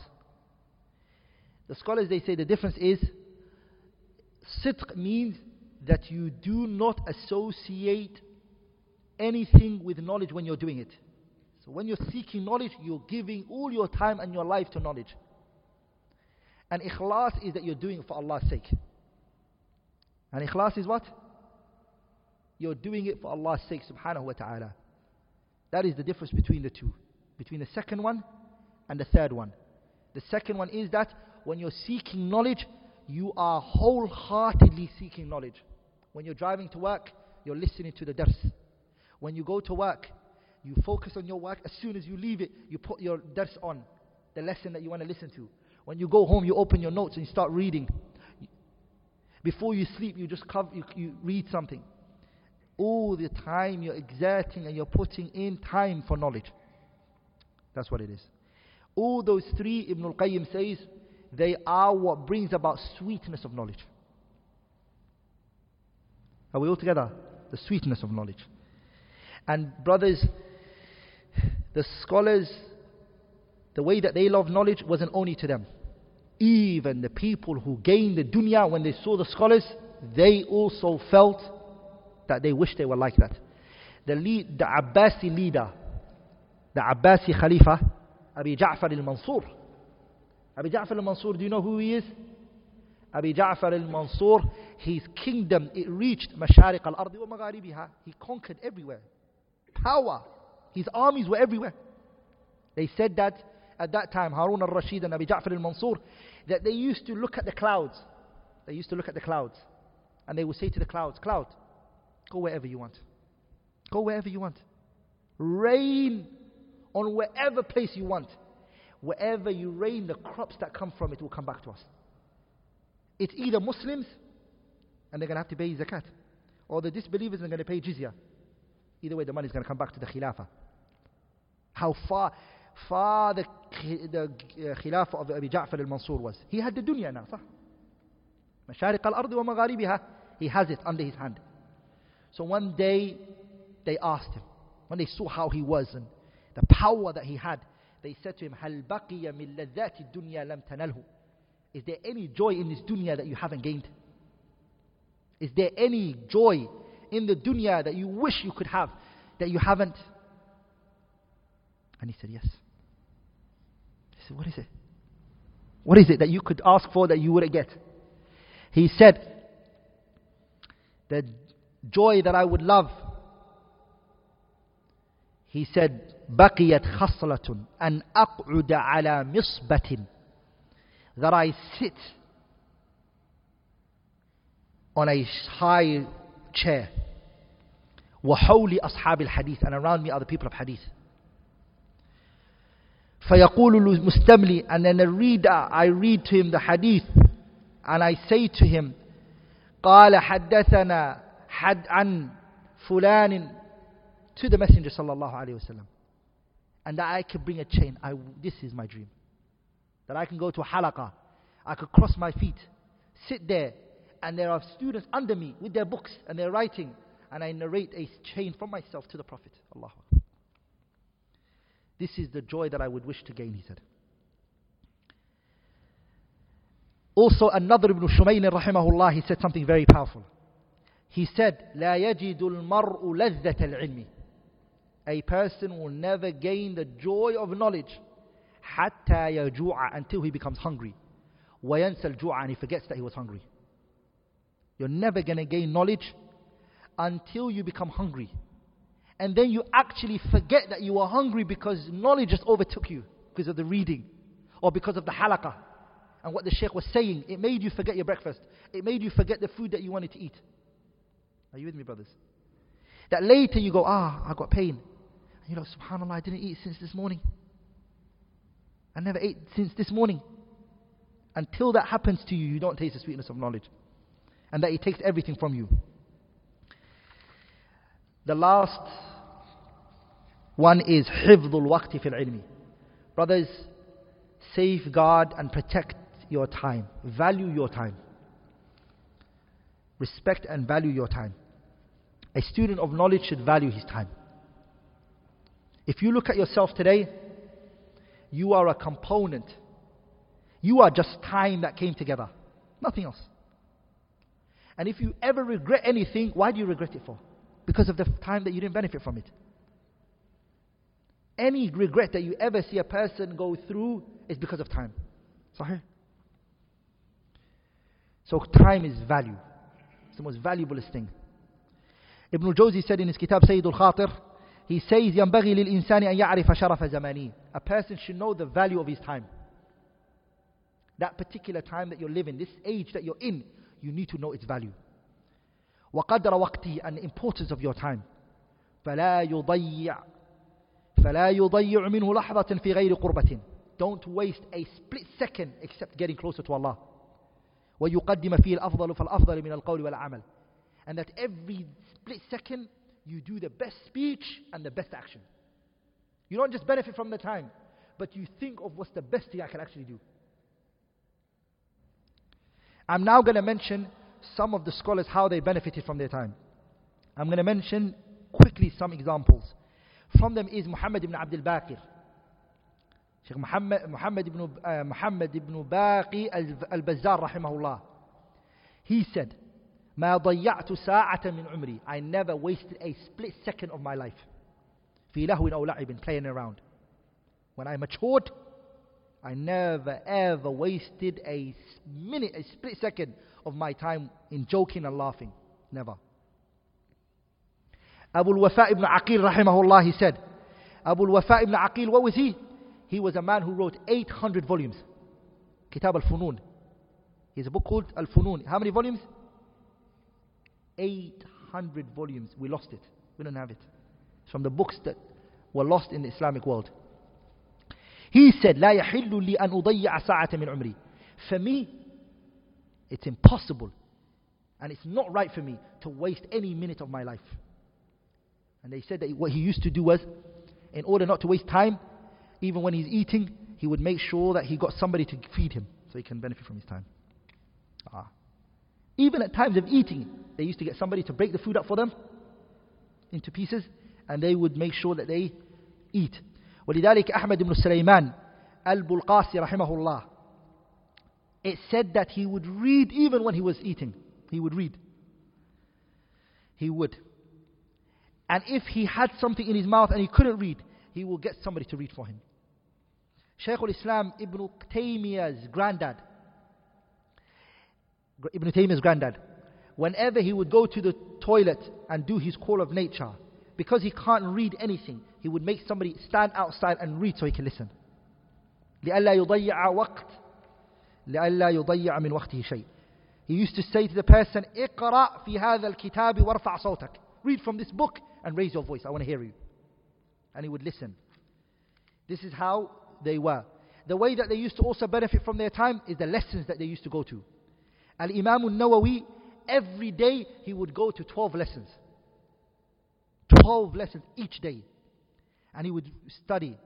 The scholars, they say the difference is sidq means that you do not associate anything with knowledge when you're doing it. So when you're seeking knowledge, you're giving all your time and your life to knowledge. And ikhlas is that you're doing it for Allah's sake. And ikhlas is what? You're doing it for Allah's sake, subhanahu wa ta'ala. That is the difference between the two. Between the second one and the third one. The second one is that when you're seeking knowledge, you are wholeheartedly seeking knowledge. When you're driving to work, you're listening to the dars. When you go to work, you focus on your work. As soon as you leave it, you put your dars on, the lesson that you want to listen to. When you go home, you open your notes and you start reading. Before you sleep, you just cover, you, you read something. All the time you're exerting and you're putting in time for knowledge. That's what it is. All those three, Ibn al-Qayyim says, they are what brings about sweetness of knowledge. Are we all together? The sweetness of knowledge. And brothers, the scholars, the way that they love knowledge wasn't only to them. Even the people who gained the dunya when they saw the scholars, they also felt that they wish they were like that. The, lead, the Abbasi leader, the Abbasi Khalifa, Abi Ja'far al-Mansur. Abi Ja'far al-Mansur, do you know who he is? Abi Ja'far al-Mansur, his kingdom, it reached Mashariq al-Ardi wa Magharibiha. He conquered everywhere. Power. His armies were everywhere. They said that at that time, Harun al-Rashid and Abi Ja'far al-Mansur, that they used to look at the clouds. They used to look at the clouds. And they would say to the clouds, Cloud, go wherever you want. Go wherever you want. Rain on wherever place you want. Wherever you rain, the crops that come from it will come back to us. It's either Muslims and they're going to have to pay zakat, or the disbelievers are going to pay jizya. Either way, the money is going to come back to the khilafah. How far, far the, the uh, khilafah of Abi Ja'far al-Mansur was. He had the dunya now, صح? مشارق الأرض ومغاربها He has it under his hand. So one day, they asked him, when they saw how he was and the power that he had, they said to him, هل بقي من لذات الدنيا لم تنله is there any joy in this dunya that you haven't gained? Is there any joy in the dunya that you wish you could have that you haven't? And he said, Yes. He said, What is it? What is it that you could ask for that you wouldn't get? He said, The joy that I would love. He said, بقيت خصلة أن أقعد على مصبة that I sit on a high chair. وحولي أصحاب الحديث and around me are the people of hadith. فيقول المستملي and then the reader I read to him the hadith and I say to him قال حدثنا had an fulanin to the Messenger sallallahu alaihi wasallam, and that I could bring a chain. I, this is my dream, that I can go to halaqah, I could cross my feet, sit there, and there are students under me with their books and their writing, and I narrate a chain from myself to the Prophet. Allah. This is the joy that I would wish to gain, he said. Also, another Ibn Shumayl, rahimahullah, he said something very powerful. He said, لا يجد المرء لذة العلم. A person will never gain the joy of knowledge حتى يجوع until he becomes hungry وينسى الجوع and he forgets that he was hungry you're never going to gain knowledge until you become hungry and then you actually forget that you are hungry because knowledge just overtook you because of the reading or because of the halaqah and what the sheikh was saying it made you forget your breakfast it made you forget the food that you wanted to eat Are you with me, brothers? That later you go, ah, I got pain. And you're like, subhanAllah, I didn't eat since this morning. I never ate since this morning. Until that happens to you, you don't taste the sweetness of knowledge. And that it takes everything from you. The last one is hifdul waqti fil ilmi. Brothers, safeguard and protect your time. Value your time. Respect and value your time. A student of knowledge should value his time. If you look at yourself today, you are a component. You are just time that came together. Nothing else. And if you ever regret anything, why do you regret it for? Because of the time that you didn't benefit from it. Any regret that you ever see a person go through is because of time. Sahih? So time is value. It's the most valuablest thing. Ibn al-Jawzi said in his kitab Sayyid al-Khatir, he says ينبغي للإنسان أن يعرف شرف زمانه. A person should know the value of his time. That particular time that you're living, this age that you're in, you need to know its value. وقدر وقته and the importance of your time. فلا يضيع فلا يضيع منه لحظة في غير قربة. Don't waste a split second except getting closer to Allah. وَيُقَدِّمَ فِيهِ الْأَفْضَلُ فَالْأَفْضَلُ مِنَ الْقَوْلِ وَالْعَمَلِ And that every split second you do the best speech and the best action. You don't just benefit from the time, but you think of what's the best thing I can actually do. I'm now going to mention some of the scholars how they benefited from their time. I'm going to mention quickly some examples. From them is Muhammad ibn Abdul Baqi. Sheikh Muhammad, Muhammad ibn, uh, Muhammad ibn Baqi al-Bazzar rahimahullah. He said, ما ضيعت ساعة من عمري I never wasted a split second of my life في لهو أو لعب playing around When I matured I never ever wasted a minute, a split second of my time in joking and laughing. Never. Abu al-Wafa ibn Aqil rahimahullah, he said, Abu al-Wafa ibn Aqil, what was he? He was a man who wrote 800 volumes. Kitab al-Funun. He has a book called Al-Funun. How many volumes? 800 volumes. We lost it. We don't have it. It's from the books that were lost in the Islamic world. He said, لا يحل لي أن أضيع ساعة من عمري. For me, it's impossible and it's not right for me to waste any minute of my life. And they said that what he used to do was, in order not to waste time, even when he's eating, he would make sure that he got somebody to feed him so he can benefit from his time. Ah. Even at times of eating, they used to get somebody to break the food up for them into pieces, and they would make sure that they eat. ولذلك أحمد بن سليمان البلقاسي رحمه الله it said that he would read even when he was eating. He would read. He would. And if he had something in his mouth and he couldn't read, he will get somebody to read for him. Shaykh al-Islam Ibn Taymiyyah's granddad, Ibn Taymiyyah's granddad, whenever he would go to the toilet and do his call of nature, because he can't read anything, he would make somebody stand outside and read so he can listen. لئلا يضيع وقت لئلا يضيع من وقته شيء. He used to say to the person, اقرأ في هذا الكتاب وارفع صوتك. Read from this book and raise your voice. I want to hear you. And he would listen. This is how they were. The way that they used to also benefit from their time is the lessons that they used to go to. Al Imam al Nawawi, every day he would go to 12 lessons. 12 lessons each day. And he would study.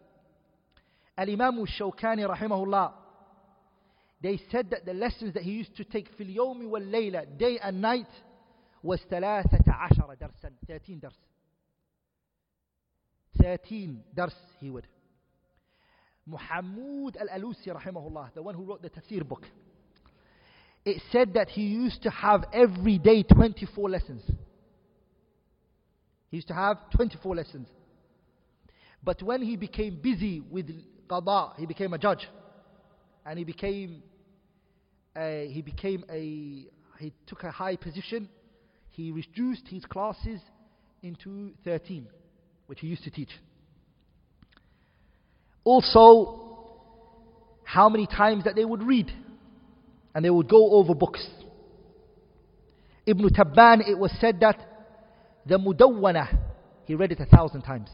Al Imam al Shawkani, rahimahullah, they said that the lessons that he used to take في اليوم والليلة day and night was ثلاثة عشر درسا 13 درس 13 درس he would Muhammad al-Alusi rahimahullah the one who wrote the tafsir book. It said that he used to have every day 24 lessons. He used to have 24 lessons. But when he became busy with qada he became a judge. And he became a, he became a he took a high position. He reduced his classes into 13 which he used to teach also how many times that they would read and they would go over books Ibn Tabban it was said that the Mudawwana he read it a thousand times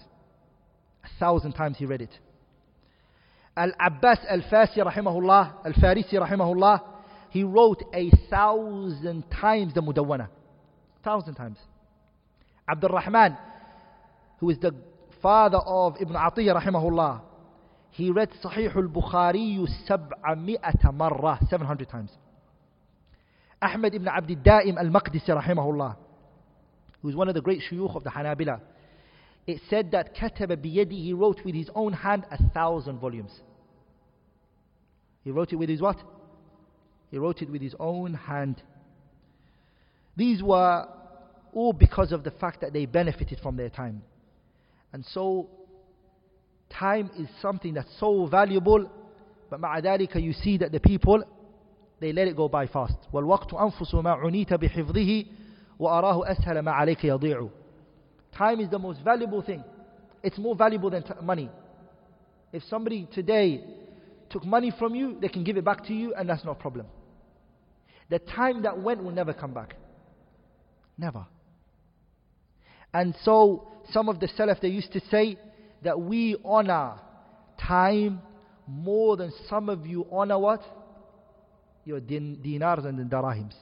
a thousand times he read it Al-Abbas Al-Fasi rahimahullah, Al-Farisi rahimahullah, he wrote a thousand times the Mudawwana. A Thousand times. Abdul Rahman, who is the father of Ibn Atiyah rahimahullah, he read Sahih al-Bukhari 700 marra, 700 times. Ahmad ibn Abd al-Daim al-Maqdisi rahimahullah, who's one of the great shuyukh of the Hanabila, it said that kataba biyadi, he wrote with his own hand a thousand volumes. He wrote it with his what? He wrote it with his own hand. These were all because of the fact that they benefited from their time. And so, time is something that's so valuable, but مع ذلك you see that the people, they let it go by fast. والوقت أنفس ما عنيت بحفظه وأراه أسهل ما عليك يضيع. Time is the most valuable thing. It's more valuable than money. If somebody today took money from you, they can give it back to you, and that's no problem. The time that went will never come back. Never. And so, some of the Salaf, they used to say that we honor time more than some of you honor what? Your din- dinars and darahims.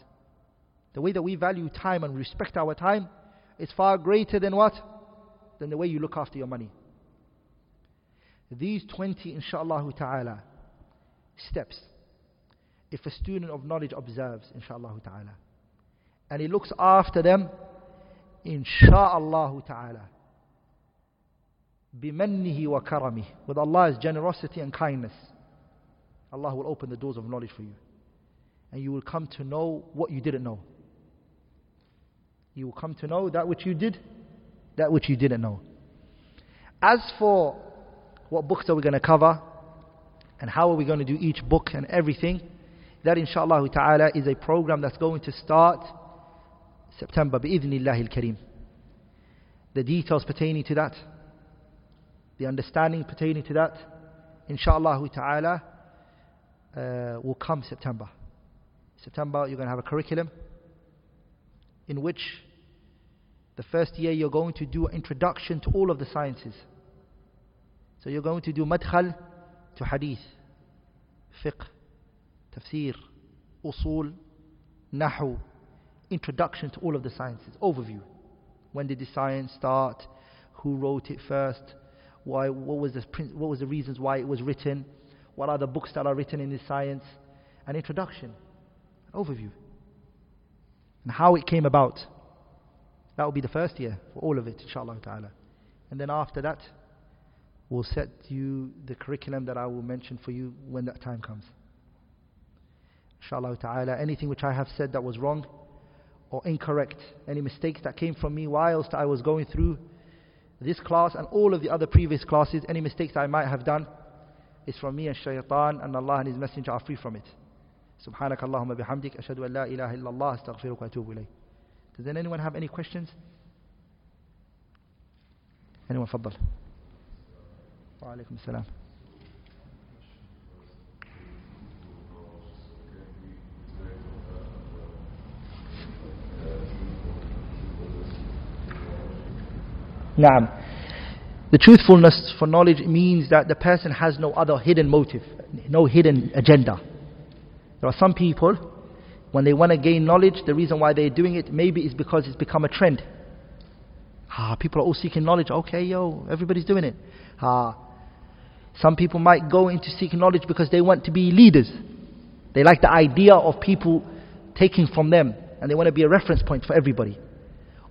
The way that we value time and respect our time is far greater than what? Than the way you look after your money. These 20, insha'Allah ta'ala, steps, if a student of knowledge observes, insha'Allah ta'ala, and he looks after them, insha'Allah ta'ala, wa karami, with Allah's generosity and kindness, Allah will open the doors of knowledge for you. And you will come to know what you didn't know. You will come to know that which you did, that which you didn't know. As for what books are we going to cover, and how are we going to do each book and everything, that inshallah ta'ala is a program that's going to start September, bi'idhnillah al-kareem. The details pertaining to that, the understanding pertaining to that, inshallah ta'ala, uh, will come September. September, you're going to have a curriculum in which the first year you're going to do introduction to all of the sciences. So you're going to do madkhal to hadith, fiqh, tafsir, usul, nahu, introduction to all of the sciences, overview. When did the science start? Who wrote it first? Why, what, was the, what was the reasons why it was written? What are the books that are written in this science? An introduction, an overview. And how it came about. That will be the first year for all of it, inshallah ta'ala. And then after that, we'll set you the curriculum that I will mention for you when that time comes. Inshallah ta'ala. Anything which I have said that was wrong or incorrect, any mistakes that came from me whilst I was going through this class and all of the other previous classes, any mistakes I might have done, is from me and shaitan, and Allah and His Messenger are free from it. سبحانك اللهم بحمدك أشهد أن لا إله إلا الله أستغفرك وأتوب إليك Does anyone have any questions? Anyone فضل وعليكم السلام Naam. The truthfulness for knowledge means that the person has no other hidden motive, no hidden agenda. There are some people, when they want to gain knowledge, the reason why they're doing it maybe is because it's become a trend. Ah, people are all seeking knowledge. Okay, yo, everybody's doing it. Ah, some people might go into seeking knowledge because they want to be leaders. They like the idea of people taking from them and they want to be a reference point for everybody.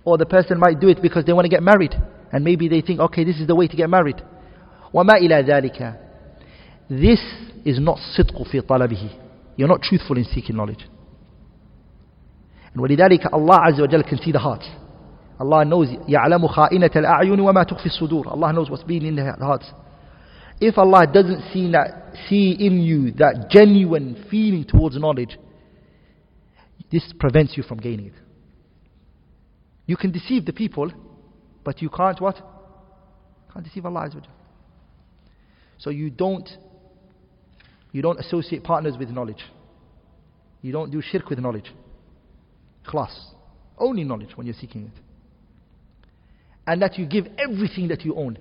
Or the person might do it because they want to get married. And maybe they think, okay, this is the way to get married. وَمَا إِلَى ذَلِكَ This is not صدق في طلبه. You're not truthful in seeking knowledge. And ولذلك Allah عز وجل can see the heart. Allah knows يعلم خائنة الأعين وما تخفي الصدور. Allah knows what's been in the hearts. If Allah doesn't see that, see in you that genuine feeling towards knowledge, this prevents you from gaining it. You can deceive the people, but you can't what? Can't deceive Allah Azza So you don't you don't associate partners with knowledge. You don't do shirk with knowledge. Class. Only knowledge when you're seeking it. And that you give everything that you own.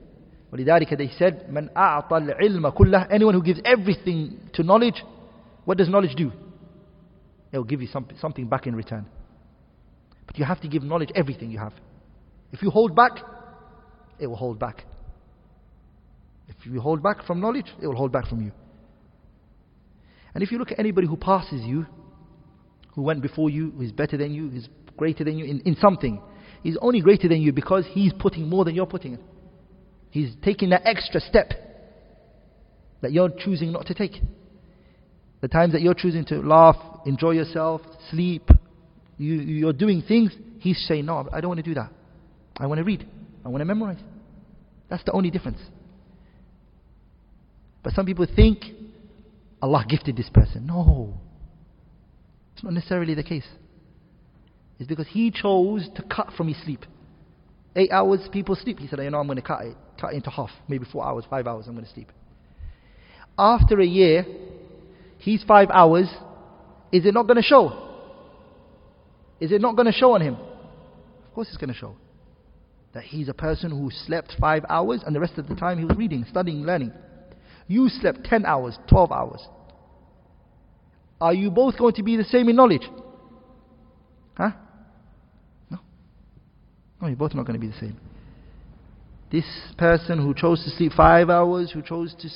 ولذلك they said من أعطى العلم كله anyone who gives everything to knowledge what does knowledge do it will give you some, something back in return but you have to give knowledge everything you have if you hold back, it will hold back. If you hold back from knowledge, it will hold back from you. And if you look at anybody who passes you, who went before you, who is better than you, who is greater than you in, in something, he's only greater than you because he's putting more than you're putting. He's taking that extra step that you're choosing not to take. The times that you're choosing to laugh, enjoy yourself, sleep, you, you're doing things, he's saying, No, I don't want to do that. I want to read. I want to memorize. That's the only difference. But some people think Allah gifted this person. No. It's not necessarily the case. It's because he chose to cut from his sleep. Eight hours people sleep. He said, you know, I'm going to cut it, cut it into half. Maybe four hours, five hours, I'm going to sleep. After a year, his five hours, is it not going to show? Is it not going to show on him? Of course it's going to show. That he's a person who slept five hours and the rest of the time he was reading, studying, learning. You slept 10 hours, 12 hours. Are you both going to be the same in knowledge? Huh? No. No, you're both not going to be the same. This person who chose to sleep five hours, who chose to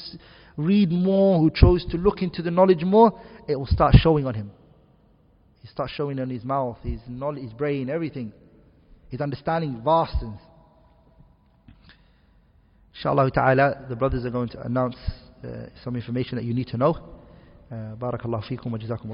read more, who chose to look into the knowledge more, it will start showing on him. It starts showing on his mouth, his knowledge, his brain, everything. His understanding vastens. Inshallah ta'ala, the brothers are going to announce uh, some information that you need to know. Uh, barakallahu feekum wa jazakum